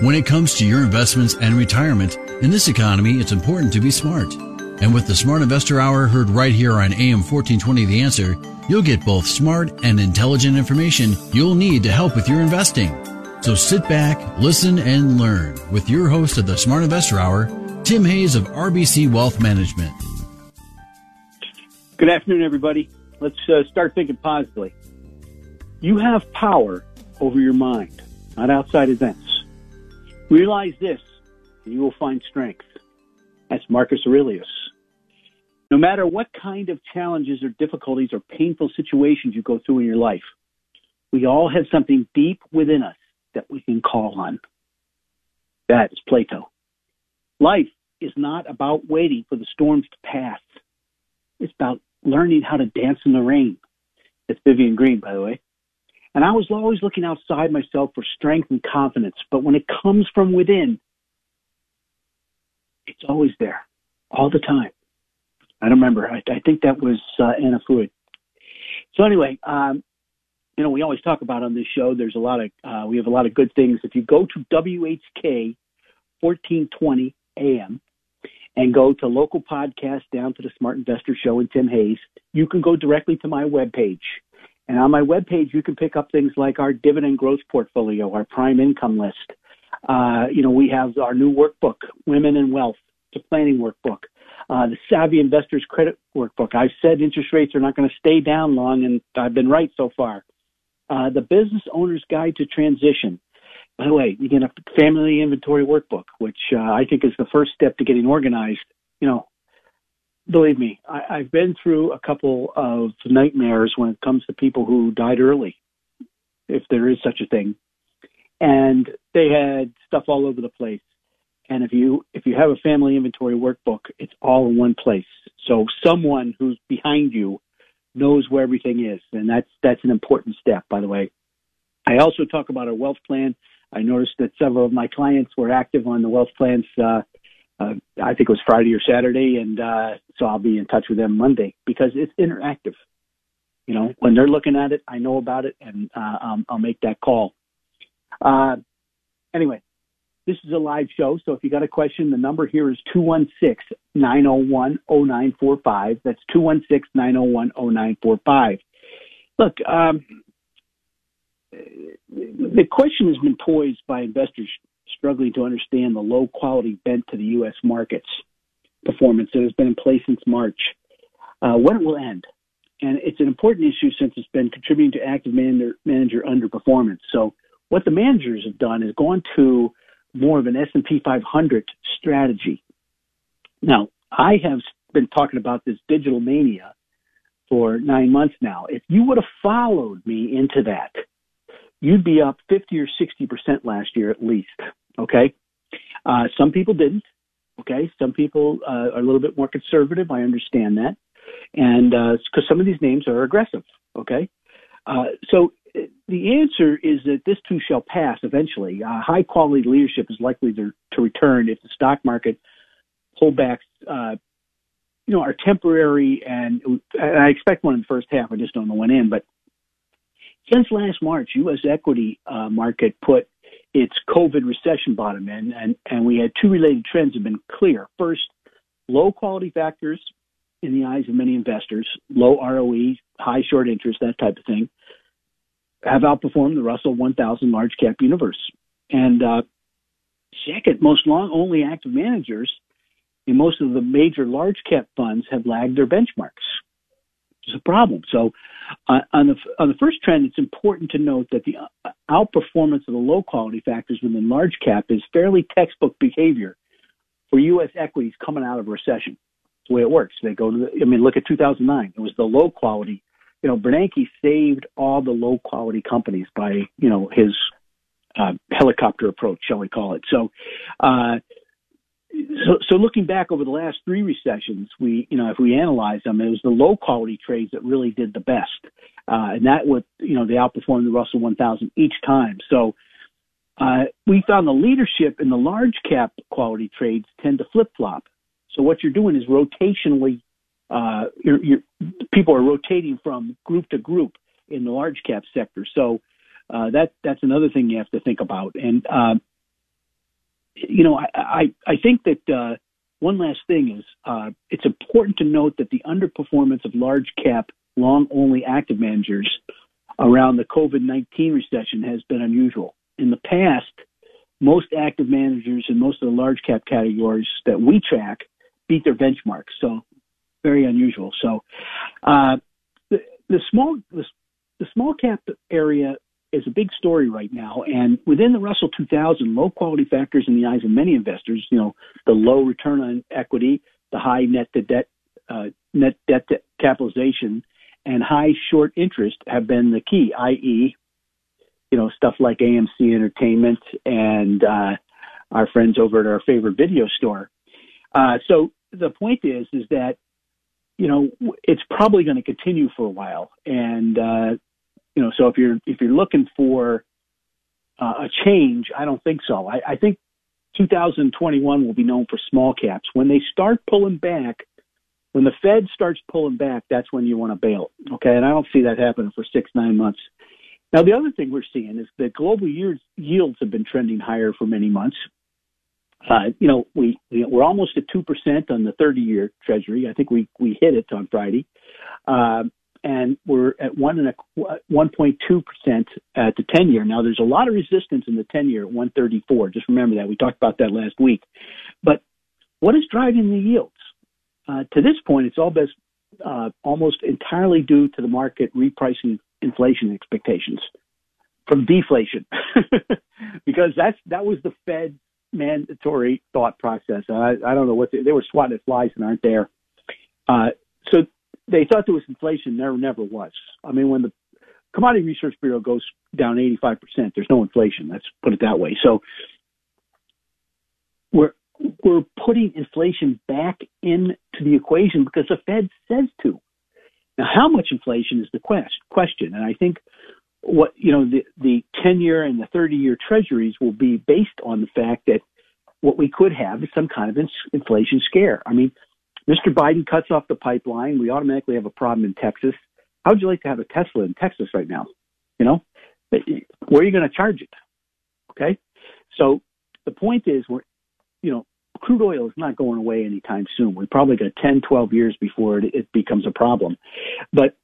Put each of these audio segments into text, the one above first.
When it comes to your investments and retirement, in this economy, it's important to be smart. And with the Smart Investor Hour heard right here on AM 1420 The Answer, you'll get both smart and intelligent information you'll need to help with your investing. So sit back, listen, and learn with your host of the Smart Investor Hour, Tim Hayes of RBC Wealth Management. Good afternoon, everybody. Let's uh, start thinking positively. You have power over your mind, not outside events. Realize this, and you will find strength. That's Marcus Aurelius. No matter what kind of challenges or difficulties or painful situations you go through in your life, we all have something deep within us that we can call on. That is Plato. Life is not about waiting for the storms to pass. It's about learning how to dance in the rain. It's Vivian Green, by the way. And I was always looking outside myself for strength and confidence. But when it comes from within, it's always there, all the time. I don't remember. I, I think that was uh, Anna Freud. So anyway, um, you know, we always talk about on this show. There's a lot of uh, we have a lot of good things. If you go to WHK 1420 AM and go to local podcast down to the Smart Investor Show and Tim Hayes, you can go directly to my webpage. And on my webpage, you can pick up things like our dividend growth portfolio, our prime income list. Uh, you know, we have our new workbook, Women and Wealth, the planning workbook, uh, the Savvy Investors Credit Workbook. I've said interest rates are not going to stay down long, and I've been right so far. Uh, the Business Owner's Guide to Transition. By the way, you get a family inventory workbook, which uh, I think is the first step to getting organized. You know, believe me, I, I've been through a couple of nightmares when it comes to people who died early, if there is such a thing. And they had stuff all over the place. And if you if you have a family inventory workbook, it's all in one place. So someone who's behind you knows where everything is, and that's that's an important step. By the way, I also talk about a wealth plan. I noticed that several of my clients were active on the wealth plans. Uh, uh, I think it was Friday or Saturday, and uh, so I'll be in touch with them Monday because it's interactive. You know, when they're looking at it, I know about it, and uh, I'll, I'll make that call. Uh, anyway, this is a live show, so if you got a question, the number here is 216-901-0945. That's 216-901-0945. Look, um, the question has been posed by investors struggling to understand the low quality bent to the U.S. markets performance that has been in place since March, uh, when it will end. And it's an important issue since it's been contributing to active manager, manager underperformance. So what the managers have done is gone to more of an S&P 500 strategy. Now, I have been talking about this digital mania for nine months now. If you would have followed me into that, you'd be up 50 or 60% last year at least. Okay. Uh, some people didn't. Okay. Some people uh, are a little bit more conservative. I understand that. And because uh, some of these names are aggressive. Okay. Uh, so the answer is that this too shall pass eventually. Uh, high quality leadership is likely to, to return if the stock market pullbacks, you know, are temporary and, and I expect one in the first half. I just don't know when in, but since last March, U.S. equity uh, market put its COVID recession bottom in, and, and we had two related trends have been clear. First, low quality factors in the eyes of many investors, low ROE, high short interest, that type of thing, have outperformed the Russell 1000 large cap universe. And uh, second, most long only active managers in most of the major large cap funds have lagged their benchmarks is a problem. So, uh, on the on the first trend, it's important to note that the uh, outperformance of the low quality factors within large cap is fairly textbook behavior for U.S. equities coming out of recession. It's the way it works. They go to the. I mean, look at 2009. It was the low quality. You know, Bernanke saved all the low quality companies by you know his uh, helicopter approach, shall we call it? So, uh, so, so looking back over the last three recessions, we, you know, if we analyze them, it was the low quality trades that really did the best, uh, and that would, you know, they outperformed the Russell 1000 each time. So, uh, we found the leadership in the large cap quality trades tend to flip flop. So what you're doing is rotationally, uh, you're, you're, people are rotating from group to group in the large cap sector. So uh, that that's another thing you have to think about. And uh, you know, I I, I think that uh, one last thing is uh, it's important to note that the underperformance of large cap long only active managers around the COVID nineteen recession has been unusual. In the past, most active managers in most of the large cap categories that we track beat their benchmarks. So very unusual. So uh, the the small the, the small cap area is a big story right now. And within the Russell 2000, low quality factors in the eyes of many investors, you know, the low return on equity, the high net to debt, uh, net debt to capitalization, and high short interest have been the key, i.e., you know, stuff like AMC Entertainment and uh, our friends over at our favorite video store. Uh, so the point is, is that you know it's probably going to continue for a while, and uh, you know, so if you're if you're looking for uh, a change, I don't think so. I, I think 2021 will be known for small caps. When they start pulling back, when the Fed starts pulling back, that's when you want to bail. Okay, and I don't see that happening for six nine months. Now the other thing we're seeing is that global yields have been trending higher for many months. Uh, you know, we, we we're almost at two percent on the 30-year Treasury. I think we we hit it on Friday. Um, and we're at one and a 1.2 percent at the 10 year. Now, there's a lot of resistance in the 10 year at 134. Just remember that we talked about that last week. But what is driving the yields? Uh, to this point, it's all best, uh, almost entirely due to the market repricing inflation expectations from deflation, because that's that was the Fed mandatory thought process. I, I don't know what they, they were swatting at flies and aren't there. Uh, so they thought there was inflation. There never was. I mean, when the Commodity Research Bureau goes down 85%, there's no inflation. Let's put it that way. So we're we're putting inflation back into the equation because the Fed says to. Now, how much inflation is the quest, question? And I think what you know the the 10 year and the 30 year treasuries will be based on the fact that what we could have is some kind of inflation scare. I mean, Mr. Biden cuts off the pipeline. We automatically have a problem in Texas. How would you like to have a Tesla in Texas right now? You know, where are you going to charge it? Okay. So the point is, we're, you know, crude oil is not going away anytime soon. We probably got 10, 12 years before it, it becomes a problem. But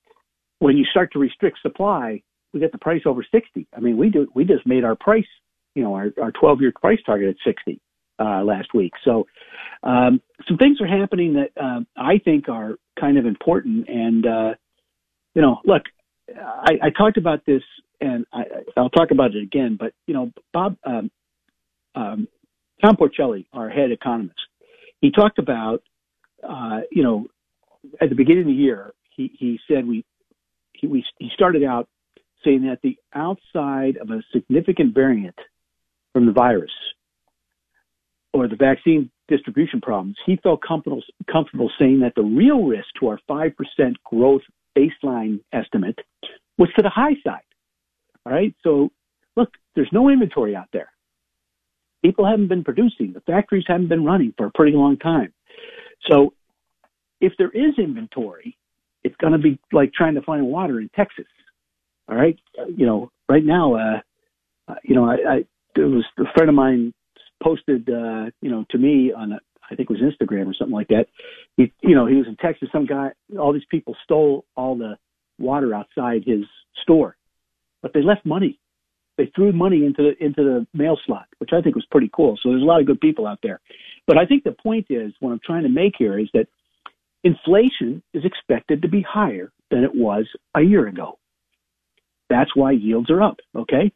when you start to restrict supply, we get the price over 60. I mean, we do, we just made our price, you know, our, our 12 year price target at 60 uh, last week. So um, some things are happening that uh, I think are kind of important. And uh, you know, look, I, I talked about this, and I, I'll talk about it again. But you know, Bob um, um, Tom Porcelli, our head economist, he talked about uh, you know at the beginning of the year, he, he said we he, we, he started out saying that the outside of a significant variant from the virus, or the vaccine distribution problems, he felt comfortable, comfortable saying that the real risk to our 5% growth baseline estimate was to the high side. All right. So look, there's no inventory out there. People haven't been producing. The factories haven't been running for a pretty long time. So if there is inventory, it's going to be like trying to find water in Texas. All right. You know, right now, uh, you know, I, I, there was a friend of mine posted, uh, you know, to me on a, I think it was Instagram or something like that. He, you know, he was in Texas. Some guy, all these people stole all the water outside his store, but they left money. They threw money into the into the mail slot, which I think was pretty cool. So there's a lot of good people out there. But I think the point is, what I'm trying to make here is that inflation is expected to be higher than it was a year ago. That's why yields are up. Okay,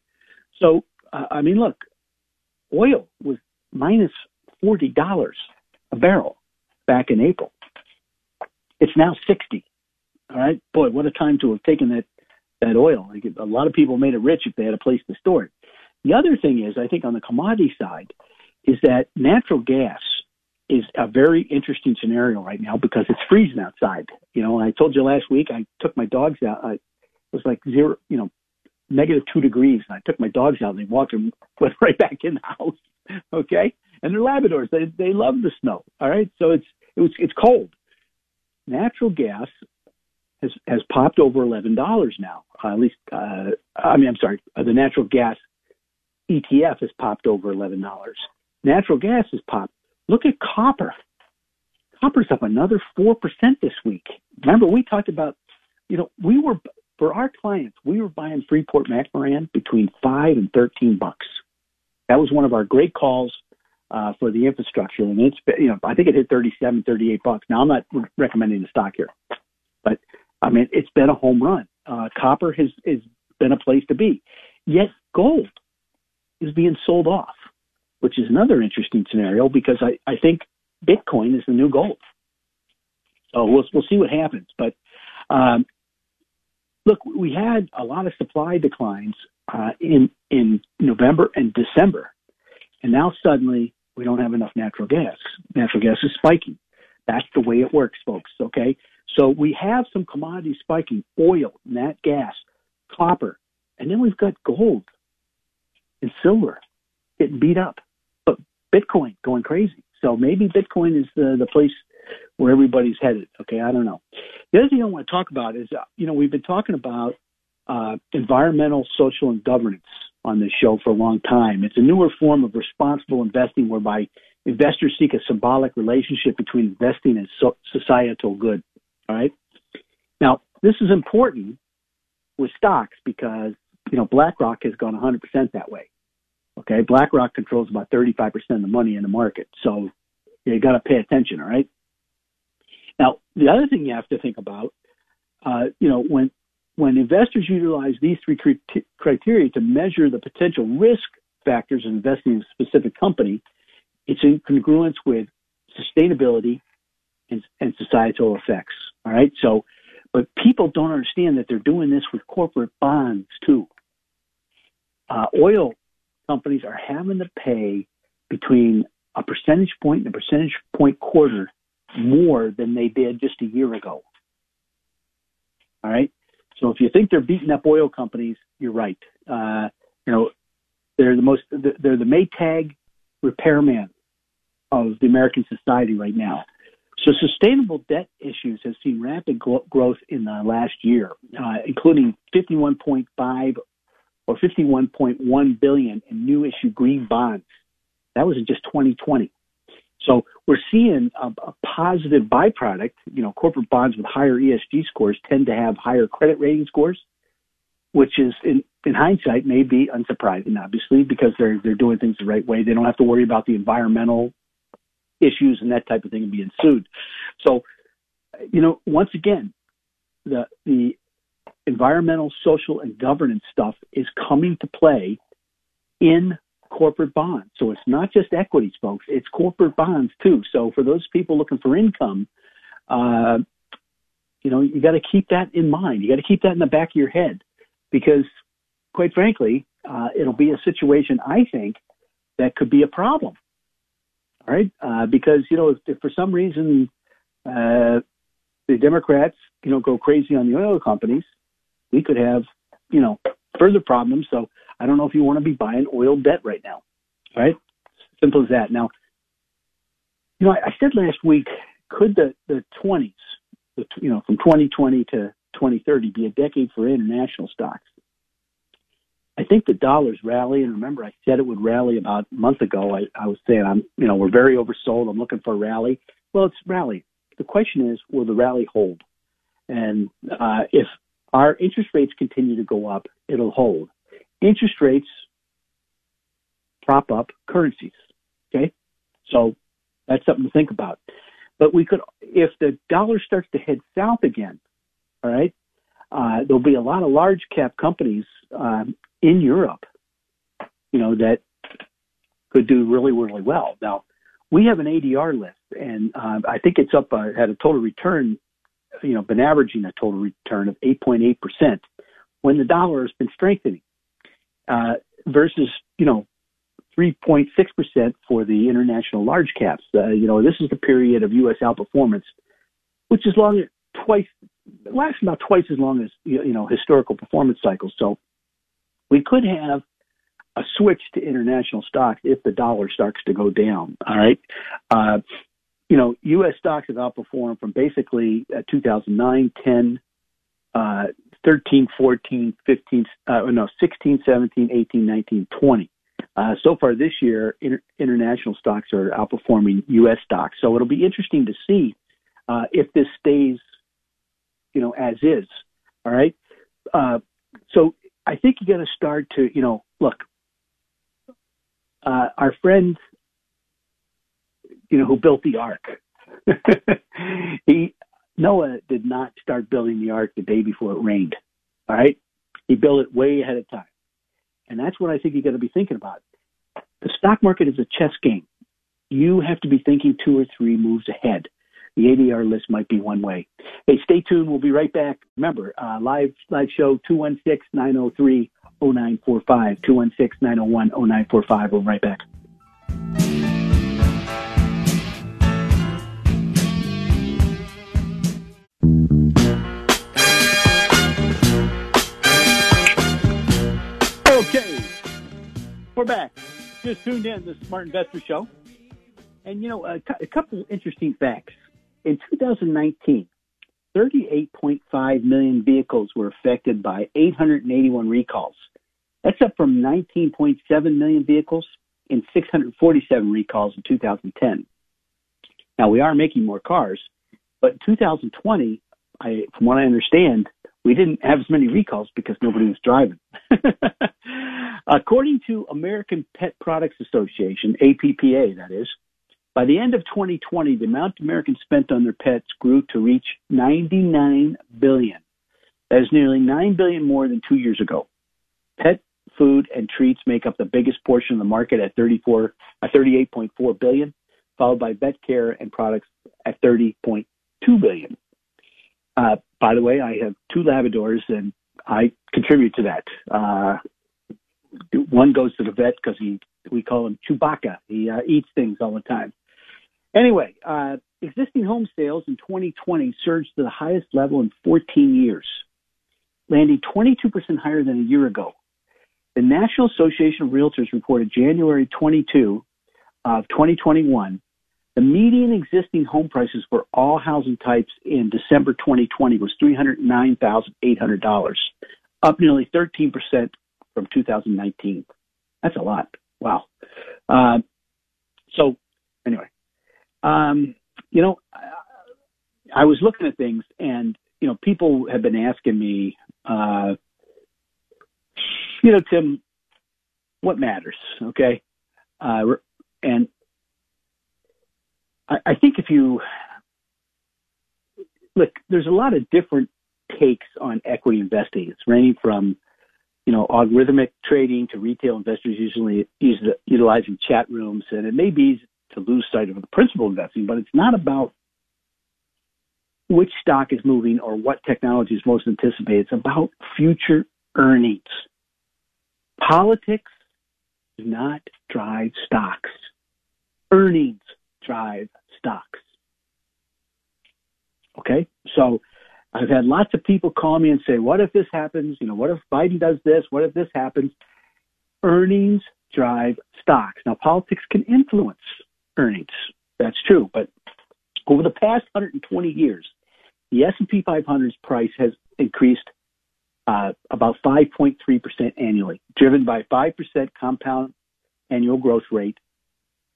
so uh, I mean, look, oil was minus $40 a barrel back in April. It's now 60. All right. Boy, what a time to have taken that, that oil. A lot of people made it rich if they had a place to store it. The other thing is, I think on the commodity side, is that natural gas is a very interesting scenario right now because it's freezing outside. You know, I told you last week I took my dogs out. I, was like zero, you know, negative two degrees, and I took my dogs out and they walked and went right back in the house. Okay, and they're Labradors. They they love the snow. All right, so it's it was it's cold. Natural gas has has popped over eleven dollars now. Uh, at least, uh, I mean, I'm sorry, uh, the natural gas ETF has popped over eleven dollars. Natural gas has popped. Look at copper. Copper's up another four percent this week. Remember, we talked about, you know, we were for our clients, we were buying Freeport McMoRan between five and thirteen bucks. That was one of our great calls uh, for the infrastructure, and it's you know I think it hit 37, 38 bucks. Now I'm not recommending the stock here, but I mean it's been a home run. Uh, copper has has been a place to be, yet gold is being sold off, which is another interesting scenario because I I think Bitcoin is the new gold. So we'll we'll see what happens, but. Um, look, we had a lot of supply declines uh, in in November and December, and now suddenly we don't have enough natural gas. Natural gas is spiking. That's the way it works, folks. Okay, so we have some commodities spiking: oil, nat gas, copper, and then we've got gold and silver getting beat up, but Bitcoin going crazy. So maybe Bitcoin is the the place where everybody's headed. Okay, I don't know. The other thing I want to talk about is, uh, you know, we've been talking about uh, environmental, social, and governance on this show for a long time. It's a newer form of responsible investing whereby investors seek a symbolic relationship between investing and so- societal good. All right. Now, this is important with stocks because, you know, BlackRock has gone 100% that way. Okay. BlackRock controls about 35% of the money in the market. So you got to pay attention. All right. Now, the other thing you have to think about, uh, you know, when when investors utilize these three criteria to measure the potential risk factors in investing in a specific company, it's in congruence with sustainability and, and societal effects. All right. So, but people don't understand that they're doing this with corporate bonds too. Uh, oil companies are having to pay between a percentage point and a percentage point quarter more than they did just a year ago. All right. So if you think they're beating up oil companies, you're right. Uh, you know, they're the most, they're the Maytag repairman of the American society right now. So sustainable debt issues have seen rapid growth in the last year, uh, including 51.5 or 51.1 billion in new issue green bonds. That was in just 2020. So we're seeing a, a, positive byproduct. You know, corporate bonds with higher ESG scores tend to have higher credit rating scores, which is in, in hindsight may be unsurprising, obviously, because they're they're doing things the right way. They don't have to worry about the environmental issues and that type of thing being sued. So, you know, once again, the the environmental, social, and governance stuff is coming to play in corporate bonds. So it's not just equities, folks. It's corporate bonds too. So for those people looking for income, uh, you know, you got to keep that in mind. You got to keep that in the back of your head because, quite frankly, uh, it'll be a situation I think that could be a problem. All right, uh, because you know, if, if for some reason uh, the Democrats, you know, go crazy on the oil companies, we could have, you know, further problems. So I don't know if you want to be buying oil debt right now. Right? Simple as that. Now, you know, I, I said last week, could the, the 20s, the, you know, from 2020 to 2030 be a decade for international stocks? I think the dollar's rally, and remember I said it would rally about a month ago. I, I was saying I'm, you know, we're very oversold. I'm looking for a rally. Well, it's rally. The question is, will the rally hold? And uh, if our interest rates continue to go up, it'll hold interest rates prop up currencies. Okay. So that's something to think about. But we could, if the dollar starts to head south again, all right, uh, there'll be a lot of large cap companies um, in Europe, you know, that could do really, really well. Now, we have an ADR list, and uh, I think it's up uh, at a total return, you know, been averaging a total return of 8.8% when the dollar has been strengthening. Uh, versus you know 3.6% for the international large caps. Uh, you know, this is the period of U.S. outperformance, which is long twice lasts about twice as long as you know historical performance cycles. So we could have a switch to international stocks if the dollar starts to go down. All right. Uh, you know, U.S. stocks have outperformed from basically uh, 2009, 10, uh, 13, 14, 15, uh, no, 16, 17, 18, 19, 20. Uh, so far this year, inter- international stocks are outperforming U.S. stocks. So it'll be interesting to see uh, if this stays, you know, as is. All right. Uh, so I think you got to start to, you know, look, uh, our friend, you know, who built the ark, he Noah did not start building the ark the day before it rained. All right, he built it way ahead of time, and that's what I think you got to be thinking about. The stock market is a chess game. You have to be thinking two or three moves ahead. The ADR list might be one way. Hey, stay tuned. We'll be right back. Remember, uh, live live show 216 903 0945 216 901 0945. We'll be right back. We're back. Just tuned in the Smart Investor Show. And, you know, a, a couple interesting facts. In 2019, 38.5 million vehicles were affected by 881 recalls. That's up from 19.7 million vehicles and 647 recalls in 2010. Now we are making more cars, but in 2020, I, from what I understand, we didn't have as many recalls because nobody was driving. According to American Pet Products Association, APPA, that is, by the end of 2020, the amount Americans spent on their pets grew to reach 99 billion. That is nearly 9 billion more than two years ago. Pet food and treats make up the biggest portion of the market at 34, uh, 38.4 billion, followed by vet care and products at 30.2 billion. Uh, by the way, I have two Labradors and I contribute to that. Uh, one goes to the vet because he, we call him Chewbacca. He uh, eats things all the time. Anyway, uh, existing home sales in 2020 surged to the highest level in 14 years, landing 22% higher than a year ago. The National Association of Realtors reported January 22 of 2021 the median existing home prices for all housing types in December 2020 was $309,800, up nearly 13% from 2019. That's a lot. Wow. Uh, so, anyway, um, you know, I, I was looking at things, and you know, people have been asking me, uh, you know, Tim, what matters? Okay, uh, and I, I think if you look, there's a lot of different takes on equity investing. It's ranging from you know, algorithmic trading to retail investors usually use utilizing chat rooms, and it may be to lose sight of the principal investing, but it's not about which stock is moving or what technology is most anticipated. It's about future earnings. Politics do not drive stocks. Earnings drive stocks. Okay? So I've had lots of people call me and say, what if this happens? You know, what if Biden does this? What if this happens? Earnings drive stocks. Now, politics can influence earnings. That's true. But over the past 120 years, the S&P 500's price has increased uh, about 5.3% annually, driven by 5% compound annual growth rate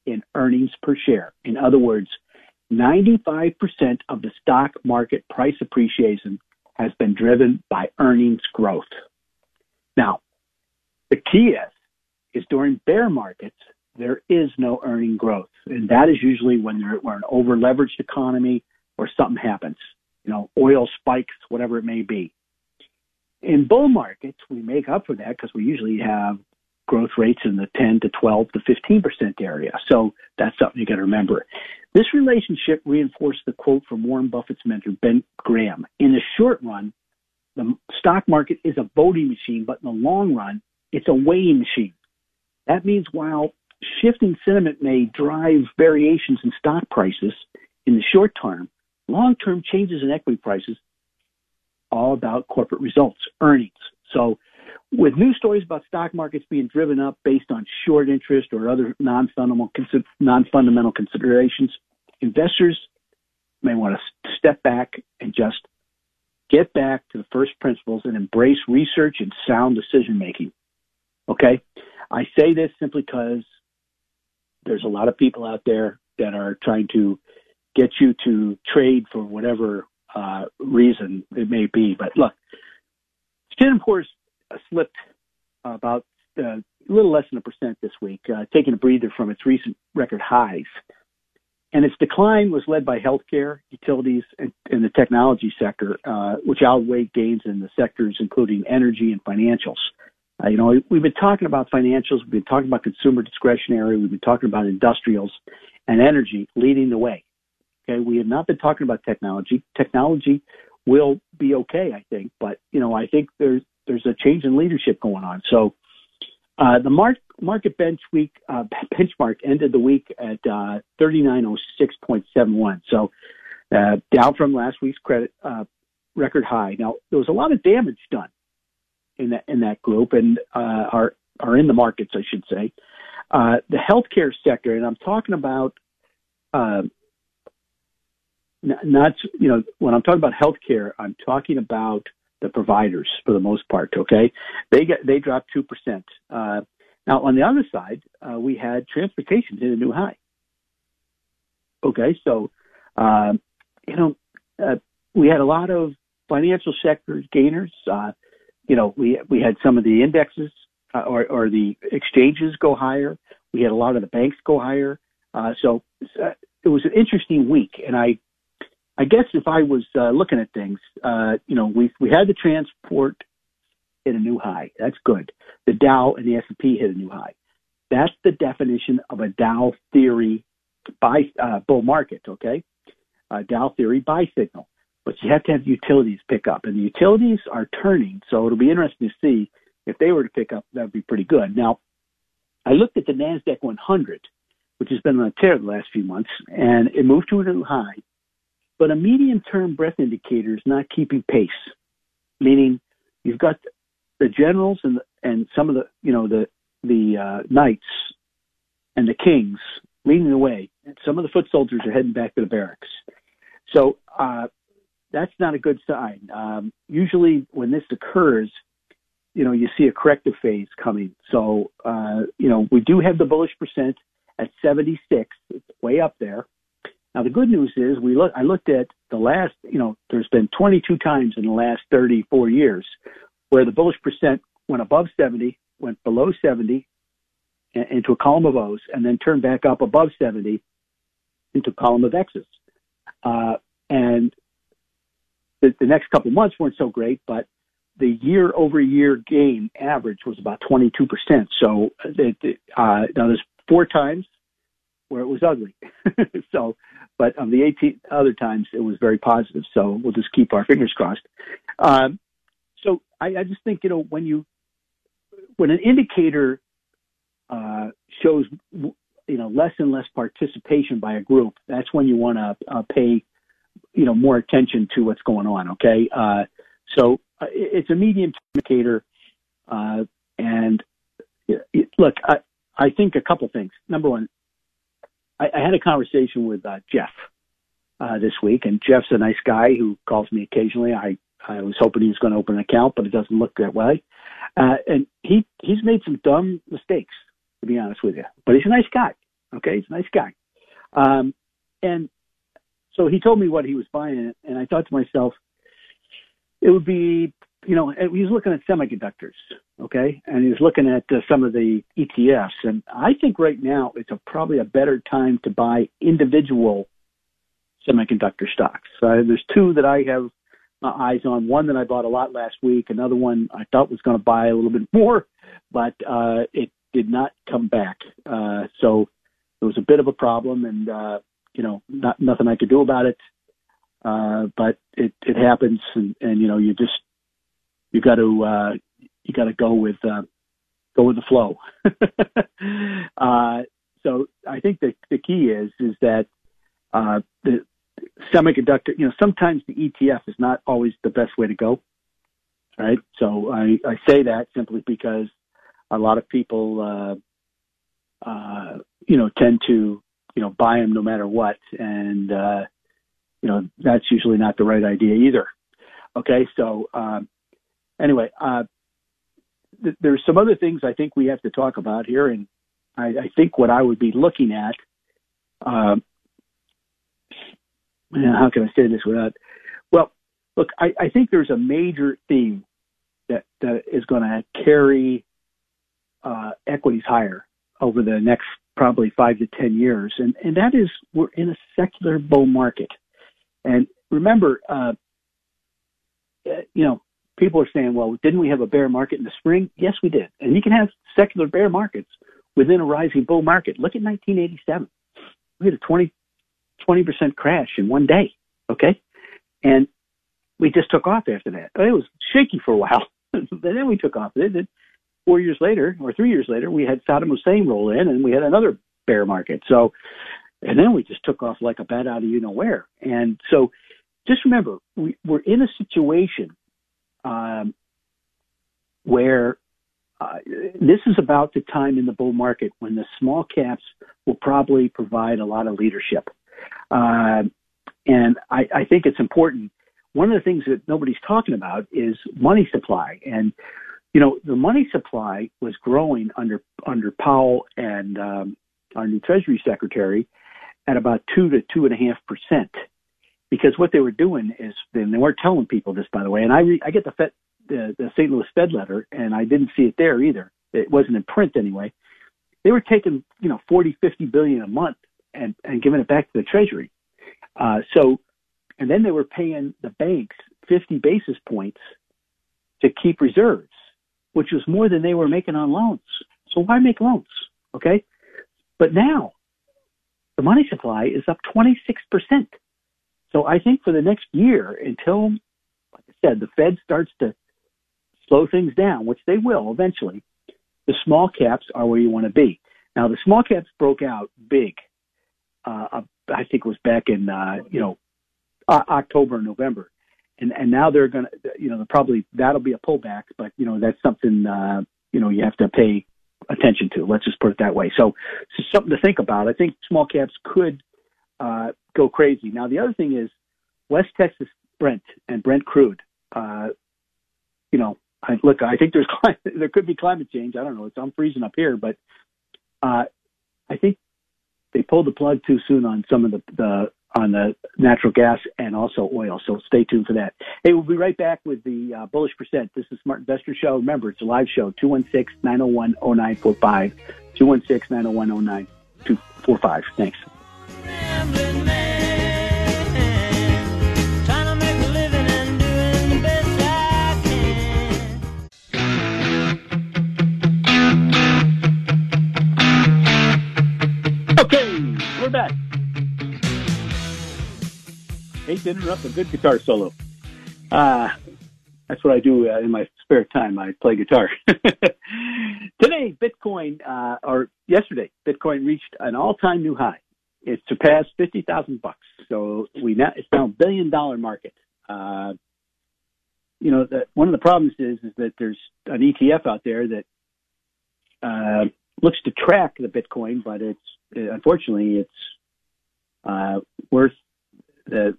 in earnings per share. In other words, 95% of the stock market price appreciation has been driven by earnings growth. Now, the key is, is during bear markets, there is no earning growth. And that is usually when we're an over leveraged economy or something happens. You know, oil spikes, whatever it may be. In bull markets, we make up for that because we usually have growth rates in the 10 to 12 to 15% area. So that's something you got to remember. This relationship reinforced the quote from Warren Buffett's mentor, Ben Graham. In the short run, the stock market is a voting machine, but in the long run, it's a weighing machine. That means while shifting sentiment may drive variations in stock prices in the short term, long term changes in equity prices all about corporate results, earnings. So with new stories about stock markets being driven up based on short interest or other non-fundamental, non-fundamental considerations, investors may want to step back and just get back to the first principles and embrace research and sound decision making. Okay? I say this simply because there's a lot of people out there that are trying to get you to trade for whatever uh, reason it may be. But look, Standard Poor's slipped about uh, a little less than a percent this week, uh, taking a breather from its recent record highs. And its decline was led by healthcare, utilities, and, the technology sector, uh, which outweighed gains in the sectors including energy and financials. Uh, you know, we've been talking about financials, we've been talking about consumer discretionary, we've been talking about industrials and energy leading the way. Okay, we have not been talking about technology. Technology will be okay, I think, but you know, I think there's change in leadership going on. So uh, the mark, market bench week uh, benchmark ended the week at uh, 3906.71. So uh, down from last week's credit uh, record high. Now there was a lot of damage done in that in that group, and uh, are are in the markets, I should say. The healthcare sector, and I'm talking about uh, not you know when I'm talking about healthcare, I'm talking about the providers for the most part. Okay, they get they dropped two percent. Uh, now on the other side, uh, we had transportation hit a new high. Okay, so uh, you know uh, we had a lot of financial sector gainers. Uh, you know, we we had some of the indexes uh, or, or the exchanges go higher. We had a lot of the banks go higher. So it was an interesting week, and I, I guess if I was uh, looking at things, uh, you know, we we had the transport hit a new high. That's good. The Dow and the S and P hit a new high. That's the definition of a Dow theory buy uh, bull market. Okay, uh, Dow theory buy signal but you have to have utilities pick up, and the utilities are turning. So it'll be interesting to see if they were to pick up. That would be pretty good. Now, I looked at the Nasdaq 100, which has been on a tear the last few months, and it moved to a new high. But a medium-term breadth indicator is not keeping pace, meaning you've got the generals and and some of the you know the the uh, knights and the kings leading the way. And some of the foot soldiers are heading back to the barracks. So uh, that's not a good sign. Um, usually, when this occurs, you know, you see a corrective phase coming. So, uh, you know, we do have the bullish percent at 76. It's way up there. Now, the good news is we look. I looked at the last. You know, there's been 22 times in the last 34 years where the bullish percent went above 70, went below 70, into a column of O's, and then turned back up above 70 into a column of X's. Uh, and the, the next couple months weren't so great, but the year over year gain average was about 22%. So it, uh, now there's four times where it was ugly. so, but on the 18 other times it was very positive. So we'll just keep our fingers crossed. Um, so I, I just think, you know, when you, when an indicator, uh, shows, you know, less and less participation by a group, that's when you want to uh, pay you know more attention to what's going on. Okay, uh, so uh, it's a medium indicator, uh, and it, look, I, I think a couple things. Number one, I, I had a conversation with uh, Jeff uh, this week, and Jeff's a nice guy who calls me occasionally. I I was hoping he was going to open an account, but it doesn't look that way. Uh, and he he's made some dumb mistakes, to be honest with you. But he's a nice guy. Okay, he's a nice guy. Um, and so he told me what he was buying, and I thought to myself, it would be, you know, he was looking at semiconductors, okay, and he was looking at uh, some of the ETFs, and I think right now it's a, probably a better time to buy individual semiconductor stocks. Uh, there's two that I have my eyes on. One that I bought a lot last week. Another one I thought was going to buy a little bit more, but uh, it did not come back. Uh, so it was a bit of a problem, and uh, you know, not nothing I could do about it. Uh, but it it happens, and, and you know, you just you got to uh, you got to go with uh, go with the flow. uh, so I think the the key is is that uh, the semiconductor. You know, sometimes the ETF is not always the best way to go. Right. So I I say that simply because a lot of people, uh, uh, you know, tend to you know buy them no matter what, and uh, you know that's usually not the right idea either. Okay, so um, anyway, uh, th- there's some other things I think we have to talk about here, and I, I think what I would be looking at. Um, how can I say this without? Well, look, I, I think there's a major theme that that is going to carry uh, equities higher over the next probably five to ten years, and and that is we're in a secular bull market, and remember, uh, you know, people are saying, well, didn't we have a bear market in the spring? Yes, we did. And you can have secular bear markets within a rising bull market. Look at 1987. We had a 20, 20% crash in one day. Okay. And we just took off after that. It was shaky for a while, then we took off. Then four years later, or three years later, we had Saddam Hussein roll in and we had another bear market. So, and then we just took off like a bat out of you know where. And so just remember, we, we're in a situation um, where uh, this is about the time in the bull market when the small caps will probably provide a lot of leadership. Uh, and I, I think it's important. One of the things that nobody's talking about is money supply. And, you know, the money supply was growing under, under Powell and um, our new Treasury Secretary at about two to two and a half percent because what they were doing is, and they weren't telling people this, by the way. And I re, I get the Fed, the, the St. Louis Fed letter, and I didn't see it there either. It wasn't in print anyway. They were taking, you know, 40, 50 billion a month and, and giving it back to the Treasury. Uh, so, and then they were paying the banks 50 basis points to keep reserves, which was more than they were making on loans. So why make loans? Okay. But now the money supply is up 26%. So I think for the next year, until, like I said, the Fed starts to slow things down, which they will eventually, the small caps are where you want to be. Now, the small caps broke out big. Uh, I think it was back in, uh, you know, October, November. And, and now they're going to, you know, probably that'll be a pullback, but, you know, that's something, uh, you know, you have to pay attention to. Let's just put it that way. So, so something to think about. I think small caps could uh, go crazy. Now, the other thing is West Texas Brent and Brent crude. Uh, you know, I, look, I think there's there could be climate change. I don't know. It's I'm freezing up here, but uh, I think they pulled the plug too soon on some of the, the on the natural gas and also oil. So stay tuned for that. Hey, we'll be right back with the uh, bullish percent. This is Smart Investor Show. Remember, it's a live show. 216-901-0945. 216-901-0945. Thanks. We're back. Hate to interrupt a good guitar solo. Uh, that's what I do uh, in my spare time. I play guitar. Today, Bitcoin, uh, or yesterday, Bitcoin reached an all-time new high it surpassed fifty thousand bucks. So we now it's now a billion dollar market. Uh, you know, that one of the problems is is that there's an ETF out there that uh, looks to track the Bitcoin, but it's unfortunately it's uh, worth the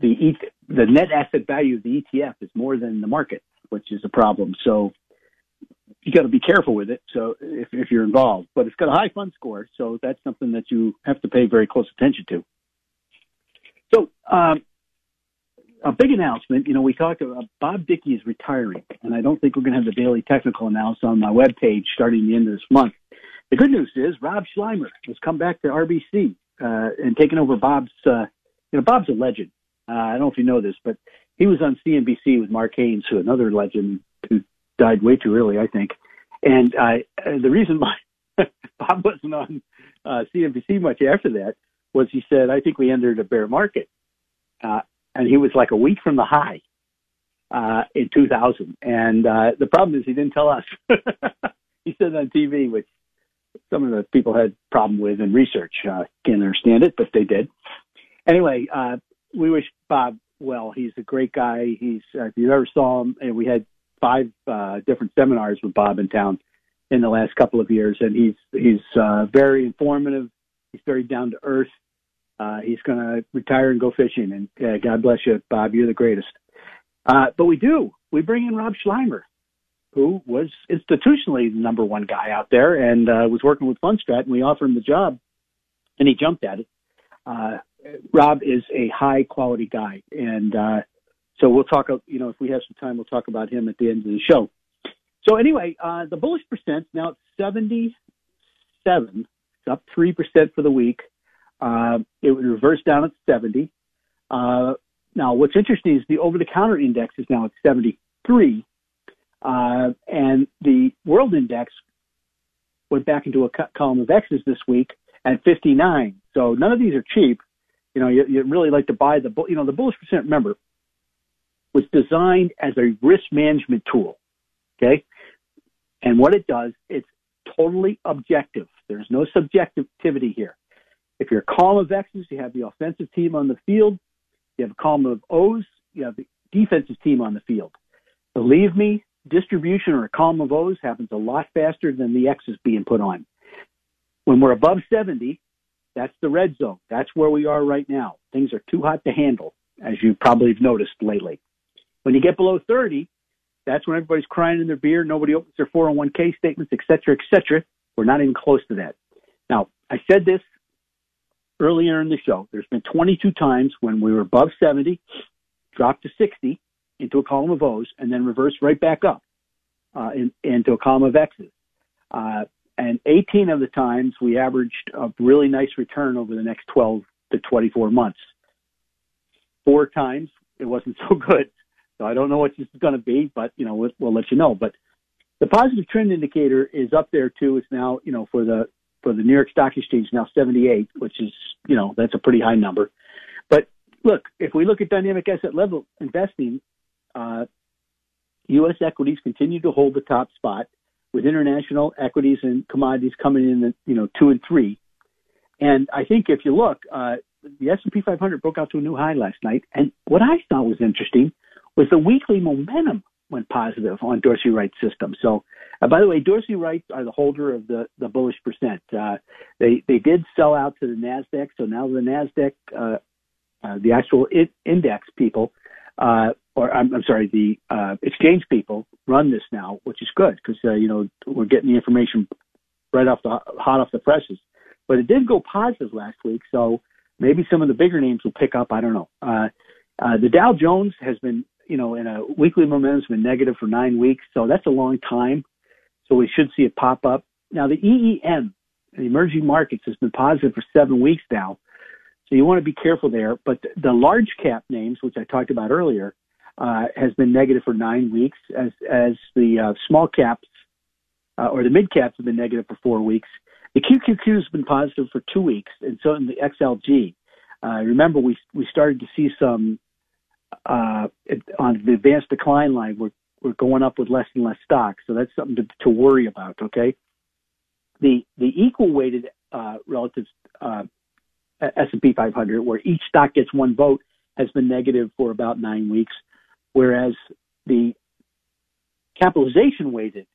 the the net asset value of the ETF is more than the market, which is a problem. So you got to be careful with it. So if, if you're involved, but it's got a high fund score, so that's something that you have to pay very close attention to. So um, a big announcement. You know, we talked about Bob Dickey is retiring, and I don't think we're going to have the daily technical analysis on my webpage starting the end of this month. The good news is Rob Sluymer has come back to RBC uh, and taken over Bob's. Uh, you know, Bob's a legend. Uh, I don't know if you know this, but he was on CNBC with Mark Haines, who another legend who died way too early, I think. And uh, the reason why Bob wasn't on uh, CNBC much after that was he said, I think we entered a bear market. Uh, and he was like a week from the high uh, in 2000. And uh, the problem is he didn't tell us. he said on TV, which some of the people had problem with in research. Uh, can't understand it, but they did. Anyway, uh, we wish Bob well. He's a great guy. He's uh, if you ever saw him, and we had five uh, different seminars with Bob in town in the last couple of years, and he's he's uh, very informative. He's very down to earth. Uh, he's going to retire and go fishing, and uh, God bless you, Bob. You're the greatest. Uh, but we do. We bring in Rob Sluymer, who was institutionally the number one guy out there and uh, was working with Fundstrat, and we offered him the job, and he jumped at it. Uh, Rob is a high quality guy, and uh, so we'll talk. You know, if we have some time, we'll talk about him at the end of the show. So anyway, uh, the bullish percent now seventy-seven. It's up three percent for the week. Uh, it reversed down at seventy. Uh, now, what's interesting is the over-the-counter index is now at seventy-three, uh, and the world index went back into a column of X's this week at 59. So none of these are cheap. You know, you, you really like to buy the, bull. you know, the bullish percent, remember, was designed as a risk management tool. Okay. And what it does, it's totally objective. There's no subjectivity here. If you're a column of X's, you have the offensive team on the field. You have a column of O's, you have the defensive team on the field. Believe me, distribution or a column of O's happens a lot faster than the X's being put on. When we're above 70, that's the red zone. That's where we are right now. Things are too hot to handle, as you probably have noticed lately. When you get below 30, that's when everybody's crying in their beer. Nobody opens their 401k statements, et cetera, et cetera. We're not even close to that. Now, I said this earlier in the show. There's been 22 times when we were above 70, dropped to 60 into a column of O's, and then reverse right back up uh, in, into a column of X's. Uh, and 18 of the times we averaged a really nice return over the next 12 to 24 months. Four times it wasn't so good. So I don't know what this is going to be, but you know we'll, we'll let you know. But the positive trend indicator is up there too. It's now you know for the for the New York Stock Exchange now 78, which is you know that's a pretty high number. But look, if we look at dynamic asset level investing, uh, U.S. equities continue to hold the top spot with international equities and commodities coming in at, you know, two and three. And I think if you look, uh, the S&P 500 broke out to a new high last night. And what I thought was interesting was the weekly momentum went positive on Dorsey Wright system. So, uh, by the way, Dorsey Wright are the holder of the, the bullish percent. Uh, they, they did sell out to the NASDAQ. So now the NASDAQ, uh, uh, the actual index people, uh, or I'm, I'm sorry, the uh, exchange people run this now, which is good because uh, you know we're getting the information right off the hot off the presses. But it did go positive last week, so maybe some of the bigger names will pick up. I don't know. Uh, uh, the Dow Jones has been, you know, in a weekly momentum has been negative for nine weeks, so that's a long time. So we should see it pop up. Now the EEM, the emerging markets, has been positive for seven weeks now. So you want to be careful there. But the large cap names, which I talked about earlier, uh, has been negative for nine weeks, as as the uh, small caps uh, or the mid caps have been negative for four weeks. The QQQ has been positive for two weeks, and so in the XLG. Uh, remember, we we started to see some uh, on the advanced decline line. We're we're going up with less and less stock, so that's something to, to worry about. Okay, the the equal weighted uh, relative S&P 500, where each stock gets one vote, has been negative for about nine weeks whereas the capitalization weighted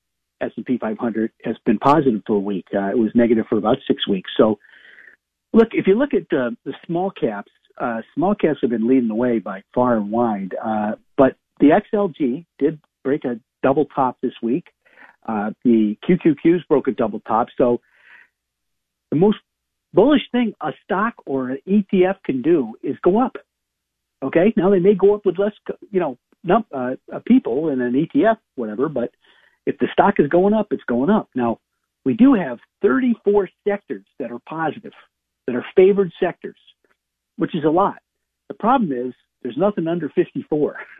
S&P 500 has been positive for a week. Uh, it was negative for about six weeks. So, look, if you look at the small caps, uh, small caps have been leading the way by far and wide. Uh, but the XLG did break a double top this week. Uh, the QQQs broke a double top. So, the most bullish thing a stock or an ETF can do is go up. Okay, now they may go up with less, you know, num- uh, uh, people in an ETF, whatever. But if the stock is going up, it's going up. Now, we do have 34 sectors that are positive, that are favored sectors, which is a lot. The problem is there's nothing under 54.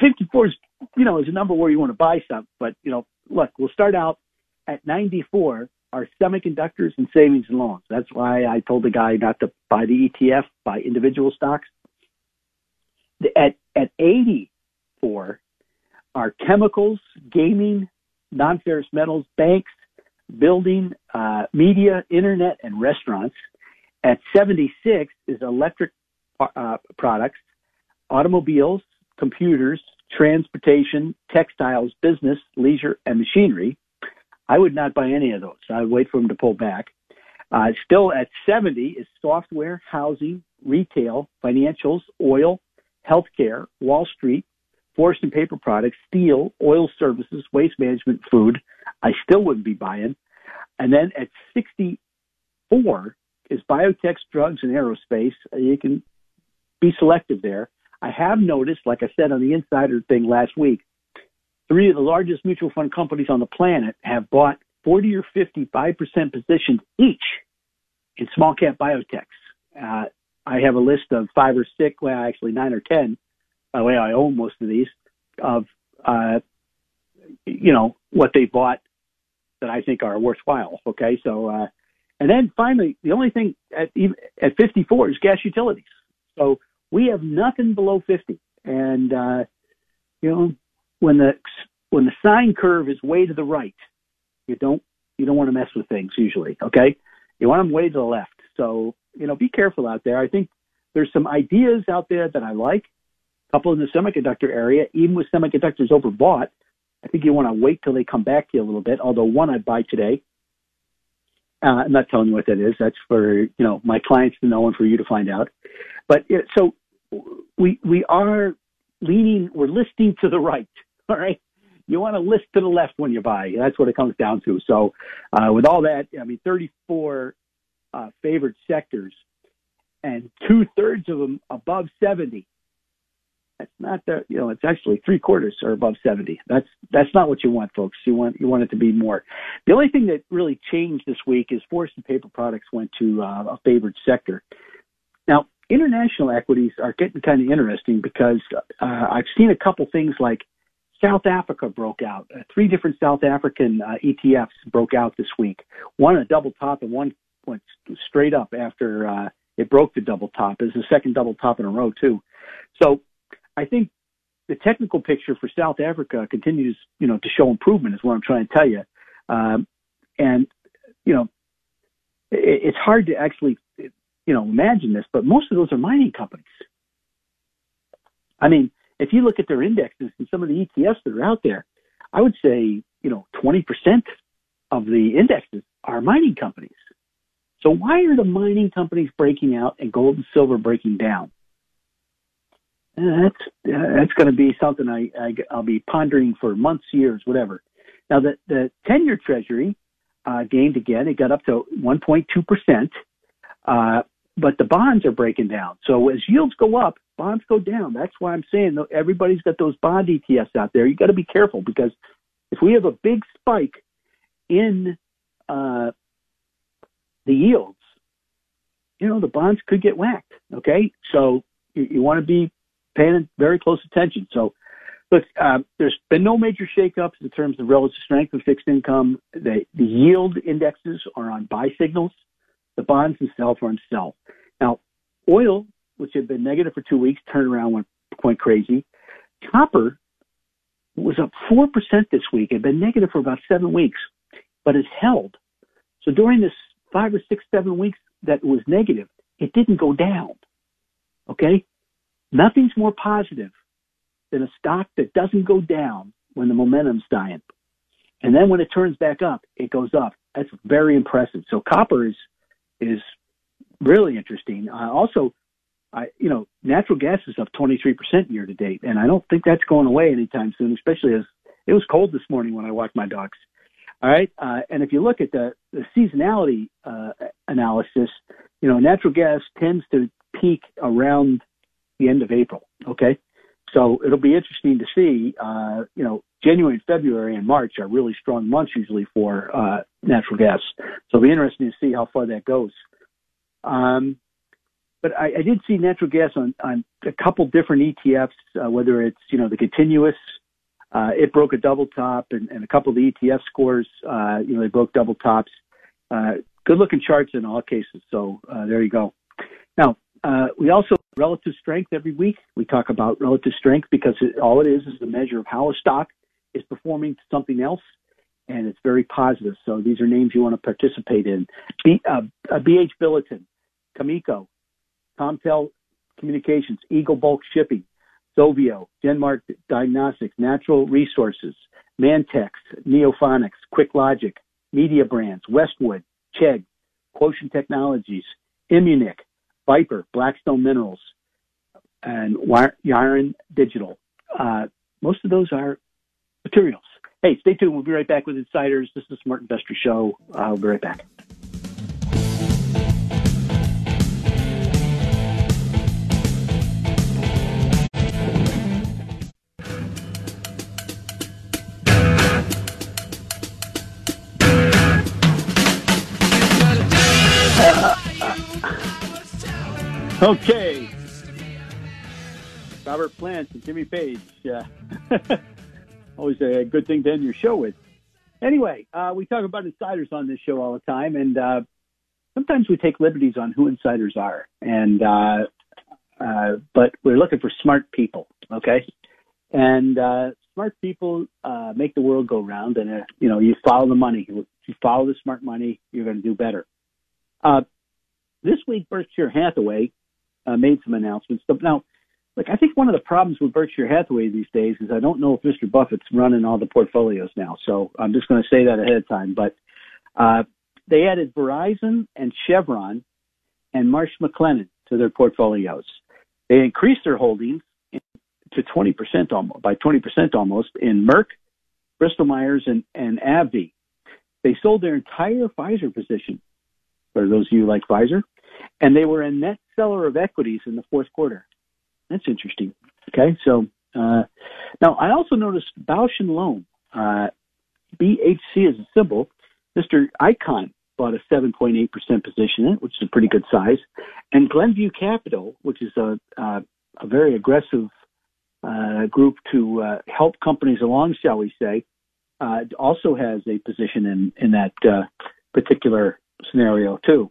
54 is, you know, is a number where you want to buy stuff. But, you know, look, we'll start out at 94 are semiconductors and savings and loans. That's why I told the guy not to buy the ETF, buy individual stocks. At at 84 are chemicals, gaming, non-ferrous metals, banks, building, uh, media, internet, and restaurants. At 76 is electric uh, products, automobiles, computers, transportation, textiles, business, leisure, and machinery. I would not buy any of those. I would wait for them to pull back. Uh, still at 70 is software, housing, retail, financials, oil, healthcare, Wall Street, forest and paper products, steel, oil services, waste management, food. I still wouldn't be buying. And then at 64 is biotech, drugs, and aerospace. You can be selective there. I have noticed, like I said on the insider thing last week, three of the largest mutual fund companies on the planet have bought 40 or 55% positions each in small cap biotechs. Uh, I have a list of five or six, well, actually nine or 10, by the way, I own most of these, of, uh, you know, what they bought that I think are worthwhile. Okay. So, uh, and then finally, the only thing at, at 54 is gas utilities. So we have nothing below 50. And, uh, you know, when the, when the sine curve is way to the right, you don't, you don't want to mess with things usually. Okay. You want them way to the left. So, you know, be careful out there. I think there's some ideas out there that I like. A couple in the semiconductor area, even with semiconductors overbought, I think you want to wait till they come back to you a little bit. Although one I'd buy today. Uh, I'm not telling you what that is. That's for you know my clients to know and for you to find out. But so we we are leaning. We're listing to the right. All right. You want to list to the left when you buy. That's what it comes down to. So uh, with all that, I mean, 34 uh, favored sectors, and two thirds of them above 70. That's not the, you know, it's actually three quarters are above 70. That's, that's not what you want, folks. You want, you want it to be more. The only thing that really changed this week is forest and paper products went to uh, a favored sector. Now, international equities are getting kind of interesting because uh, I've seen a couple things like South Africa broke out. Uh, three different South African uh, ETFs broke out this week. One a double top and one went straight up after uh, it broke the double top. It's the second double top in a row too. So I think the technical picture for South Africa continues, you know, to show improvement is what I'm trying to tell you. Um, and you know, it, it's hard to actually, you know, imagine this, but most of those are mining companies. I mean, if you look at their indexes and some of the ETFs that are out there, I would say, you know, 20% of the indexes are mining companies. So why are the mining companies breaking out and gold and silver breaking down? that's that's going to be something I, I will be pondering for months, years, whatever. Now the the ten year Treasury uh, gained again. It got up to 1.2 percent, uh, but the bonds are breaking down. So as yields go up, bonds go down. That's why I'm saying everybody's got those bond ETFs out there. You got to be careful because if we have a big spike in uh, the yields, you know, the bonds could get whacked. Okay. So you, you want to be paying very close attention. So look, uh, there's been no major shakeups in terms of relative strength of fixed income. The, the yield indexes are on buy signals. The bonds themselves are on sell. Now, oil, which had been negative for two weeks, turned around, went, went crazy. Copper was up 4% this week. It had been negative for about seven weeks, but it's held. So during this five or six, seven weeks that was negative, it didn't go down. Okay? Nothing's more positive than a stock that doesn't go down when the momentum's dying. And then when it turns back up, it goes up. That's very impressive. So copper is, is really interesting. Uh, also, I, you know, natural gas is up 23% year to date, and I don't think that's going away anytime soon, especially as it was cold this morning when I walked my dogs. All right. Uh, and if you look at the, the seasonality uh, analysis, you know, natural gas tends to peak around the end of April. Okay. So it'll be interesting to see, uh, you know, January February and March are really strong months usually for uh, natural gas. So it'll be interesting to see how far that goes. Um, but I, I did see natural gas on, on a couple different ETFs, uh, whether it's, you know, the continuous uh, it broke a double top, and, and a couple of the ETF scores, uh, you know, they broke double tops. Uh, good looking charts in all cases. So uh, there you go. Now, uh, we also relative strength every week. We talk about relative strength because it, all it is is a measure of how a stock is performing to something else. and it's very positive. So these are names you want to participate in. B, uh, uh, BHP Billiton, Cameco, Comtel Communications, Eagle Bulk Shipping, Sovio, Denmark Diagnostics, Natural Resources, Mantex, NeoPhotonics, QuickLogic, Media Brands, Westwood, Chegg, Quotient Technologies, Immunic, Viper, Blackstone Minerals, and Yiren Digital. Uh, most of those are materials. Hey, stay tuned. We'll be right back with Insiders. This is the Smart Investor Show. Uh, I'll be right back. Okay. Robert Plant and Jimmy Page. Uh, always a good thing to end your show with. Anyway, uh, we talk about insiders on this show all the time, and uh, sometimes we take liberties on who insiders are. And uh, uh, but we're looking for smart people, okay? And uh, smart people make the world go round. And you know, you follow the money. If you follow the smart money, you're going to do better. This week, Berkshire Hathaway uh, made some announcements. But now, like I think one of the problems with Berkshire Hathaway these days is I don't know if Mr. Buffett's running all the portfolios now. So I'm just going to say that ahead of time. But uh, they added Verizon and Chevron and Marsh McLennan to their portfolios. They increased their holdings to 20% almost, by 20% almost in Merck, Bristol Myers, and, and AbbVie. They sold their entire Pfizer position. For those of you like Pfizer, and they were a net seller of equities in the fourth quarter. That's interesting. Okay, so uh, now I also noticed Bausch and Lomb, uh, BHC as a symbol. Mr. Icahn bought a 7.8% position in it, which is a pretty good size, and Glenview Capital, which is a a, a very aggressive uh, group to uh, help companies along, shall we say, uh, also has a position in in that uh, particular scenario too.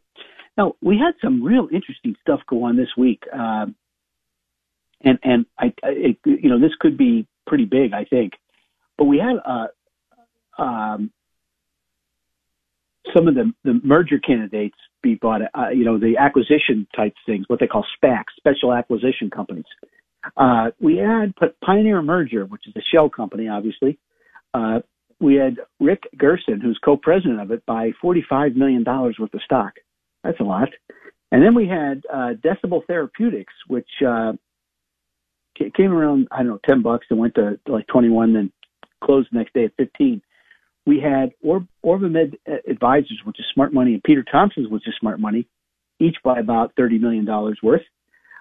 Now we had some real interesting stuff go on this week, um, and and I, I it, you know this could be pretty big, I think. But we had uh, um, some of the, the merger candidates be bought, uh, you know, the acquisition type things, what they call SPACs, special acquisition companies. Uh, we had Pioneer Merger, which is a shell company, obviously. Uh, we had Rick Gerson, who's co-president of it, buy $45 million worth of stock. That's a lot. And then we had uh, Decibel Therapeutics, which uh, came around, I don't know, 10 bucks and went to like 21, then closed the next day at 15. We had Or- Orbimed Advisors, which is smart money, and Peter Thompson's, which is smart money, each by about $30 million worth.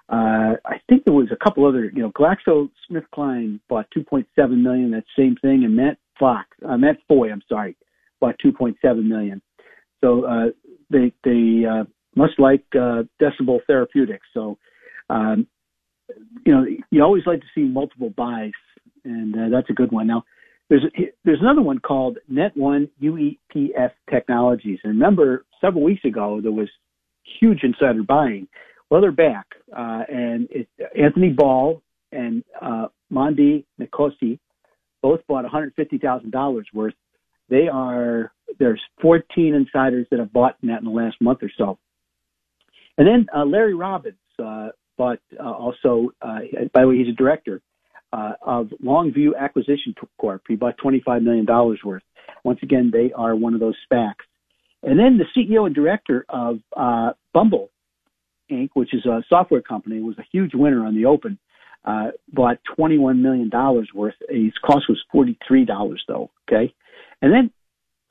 Uh, I think there was a couple other, you know, GlaxoSmithKline bought 2.7 million. That same thing, and Matt Fox, uh, Matt Foy, I'm sorry, bought 2.7 million. So uh, they they uh, much like uh, Decibel Therapeutics. So, um, you know, you always like to see multiple buys, and uh, that's a good one. Now, there's there's another one called Net One UEPS Technologies. And remember, several weeks ago there was huge insider buying. Well, they're back, uh, and it, Anthony Ball and uh, Mondi Nkosi both bought $150,000 worth. They are there's 14 insiders that have bought in that in the last month or so. And then uh, Larry Robbins uh, bought uh, also, uh, by the way, he's a director uh, of Longview Acquisition Corp. He bought $25 million worth. Once again, they are one of those SPACs. And then the CEO and director of uh, Bumble Inc., which is a software company, was a huge winner on the open. Uh, bought $21 million worth. His cost was $43 though. Okay. And then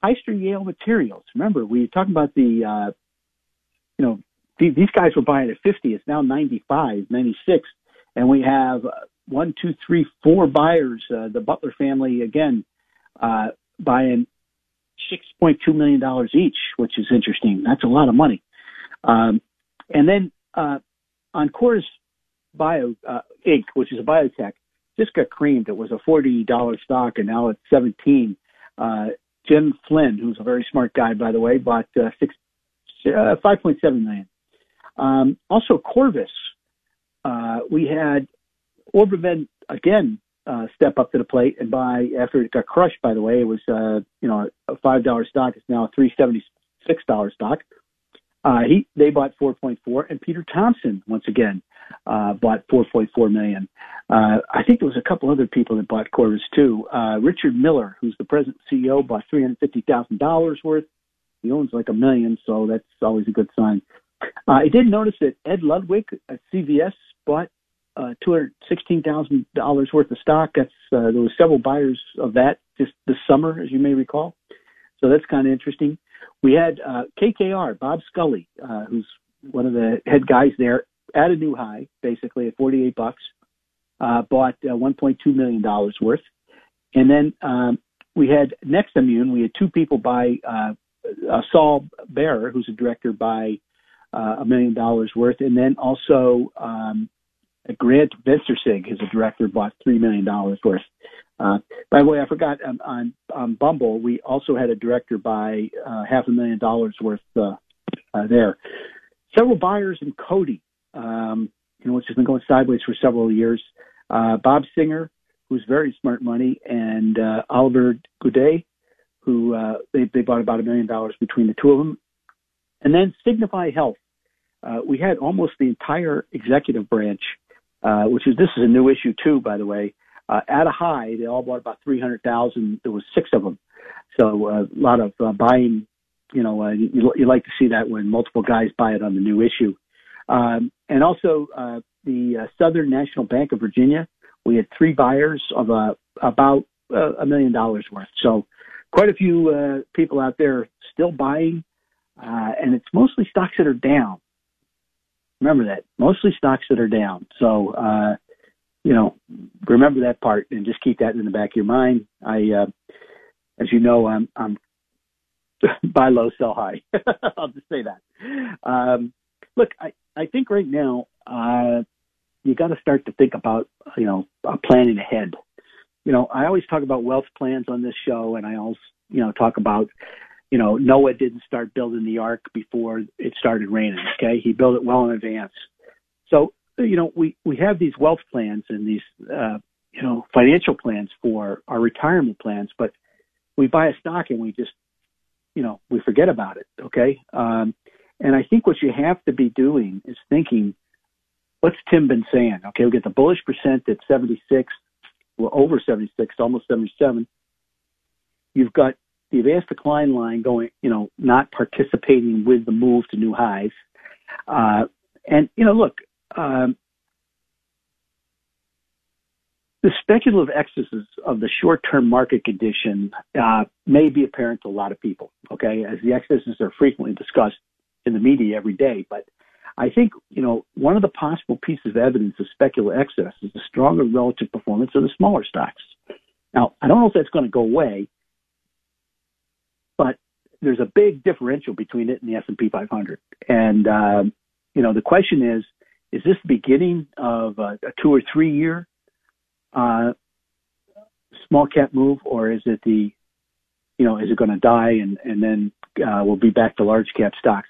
Hyster Yale Materials. Remember, we were talking about the, uh, you know, th- these guys were buying at 50. It's now 95, 96. And we have uh, one, two, three, four buyers. Uh, the Butler family, again, uh, buying $6.2 million each, which is interesting. That's a lot of money. Um, and then uh, on Course Bio uh, Inc., which is a biotech, just got creamed. It was a $40 stock, and now it's 17. Uh, Jim Flynn, who's a very smart guy, by the way, bought uh, six, uh, 5.7 million. Um, also, Corvus. Uh, we had Orbimed again uh, step up to the plate and buy after it got crushed. By the way, it was uh, you know a five dollar stock. It's now a three seventy six dollar stock. Uh, he they bought 4.4, and Peter Thompson once again uh, bought 4.4 million. Uh, I think there was a couple other people that bought Corvus too. Uh, Richard Miller, who's the present CEO, bought 350 thousand dollars worth. He owns like a million, so that's always a good sign. Uh, I did notice that Ed Ludwig at CVS bought uh, $216,000 worth of stock. That's, uh, there were several buyers of that just this summer, as you may recall. So that's kind of interesting. We had uh, KKR, Bob Scully, uh, who's one of the head guys there, at a new high, basically at 48 bucks, uh, bought uh, 1.2 million dollars worth, and then um, we had NexImmune. We had two people buy uh, Saul Bearer, who's a director, buy uh, a million dollars worth, and then also um, Grant Verstandig, who's a director, bought three million dollars worth. Uh, by the way, I forgot um, on, on Bumble, we also had a director buy uh, half a million dollars worth there. Several buyers in Coty, um, you know, which has been going sideways for several years. Uh, Bob Singer, who's very smart money, and uh, Oliver Goudet, who uh, they, they bought about a million dollars between the two of them. And then Signify Health. Uh, we had almost the entire executive branch uh, which is this is a new issue too, by the way. Uh, at a high, they all bought about three hundred thousand. There was six of them, so uh, a lot of uh, buying. You know, uh, you, you like to see that when multiple guys buy it on the new issue, um, and also uh, the uh, Southern National Bank of Virginia. We had three buyers of uh, about uh, a million dollars worth. So, quite a few uh, people out there still buying, uh, and it's mostly stocks that are down. Remember that. Mostly stocks that are down. So, you know, remember that part and just keep that in the back of your mind. I, as you know, I'm, I'm buy low, sell high. I'll just say that. Um, look, I, I think right now, uh, you got to start to think about, you know, uh, planning ahead. You know, I always talk about wealth plans on this show, and I always, you know, talk about you know, Noah didn't start building the ark before it started raining. Okay, he built it well in advance. So, you know, we we have these wealth plans and these, uh, you know, financial plans for our retirement plans, but we buy a stock and we just, you know, we forget about it. Okay, um, and I think what you have to be doing is thinking, what's Tim been saying? Okay, we get the bullish percent at 76, well over 76, almost 77. You've got the advanced decline line going, you know, not participating with the move to new highs. Uh, and, you know, look, um, the speculative excesses of the short-term market condition uh, may be apparent to a lot of people, okay, as the excesses are frequently discussed in the media every day. But I think, you know, one of the possible pieces of evidence of speculative excess is the stronger relative performance of the smaller stocks. Now, I don't know if that's going to go away, but there's a big differential between it and the S&P 500. And um, you know, the question is, is this the beginning of a, a two or three year uh, small cap move, or is it the, you know, is it going to die and and then uh, we'll be back to large cap stocks?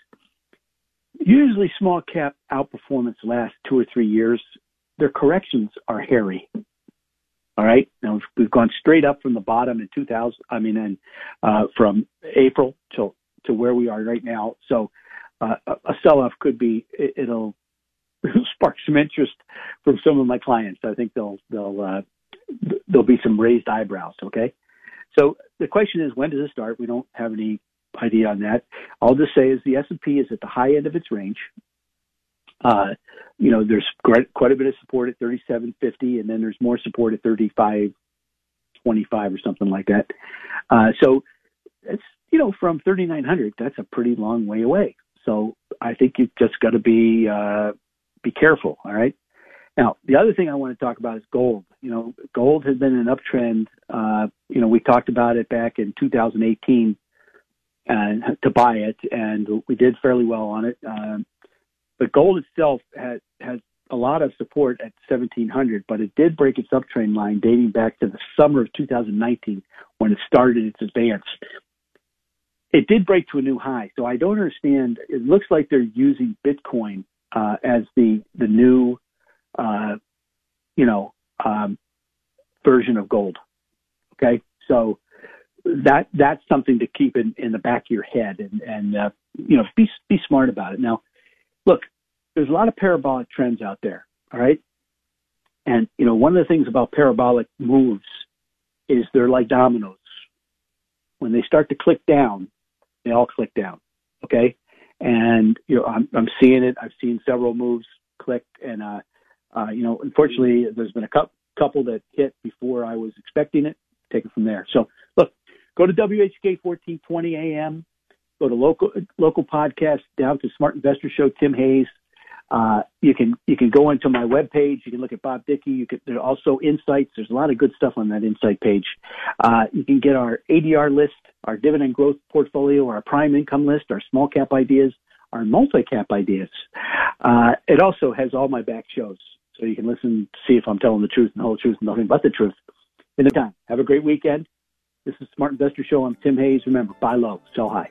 Usually, small cap outperformance lasts two or three years. Their corrections are hairy. All right. Now we've, gone straight up from the bottom in 2000. I mean, and uh, from April to to where we are right now. So uh, a sell-off could be it, it'll spark some interest from some of my clients. I think they'll they'll uh, there'll be some raised eyebrows. Okay. So the question is, when does it start? We don't have any idea on that. I'll just say is the S&P is at the high end of its range. Uh, you know, there's quite, a bit of support at 37.50, and then there's more support at 35.25 or something like that. Uh, so it's you know from 3,900, that's a pretty long way away. So I think you've just got to be uh, be careful. All right. Now the other thing I want to talk about is gold. You know, gold has been an uptrend. Uh, you know, we talked about it back in 2018 and to buy it, and we did fairly well on it. Um, but gold itself has, has a lot of support at 1700, but it did break its uptrend line dating back to the summer of 2019 when it started its advance. It did break to a new high, so I don't understand. It looks like they're using Bitcoin uh, as the the new, uh, you know, um, version of gold. Okay, so that that's something to keep in, in the back of your head, and and uh, you know be be smart about it. Now, look, there's a lot of parabolic trends out there. All right, and you know one of the things about parabolic moves is they're like dominoes. When they start to click down, they all click down. Okay, and you know I'm I'm seeing it. I've seen several moves clicked, and uh, uh, you know unfortunately there's been a couple couple that hit before I was expecting it. Take it from there. So go to WHK 1420 AM. Go to local local podcast down to Smart Investor Show. Tim Hayes. Uh, you can you can go into my webpage. You can look at Bob Dickey. You can there are also insights. There's a lot of good stuff on that insight page. Uh, you can get our ADR list, our dividend growth portfolio, our prime income list, our small cap ideas, our multi cap ideas. Uh, it also has all my back shows so you can listen, see if I'm telling the truth and the whole truth and nothing but the truth. In the time, have a great weekend. This is Smart Investor Show. I'm Tim Hayes. Remember, buy low, sell high.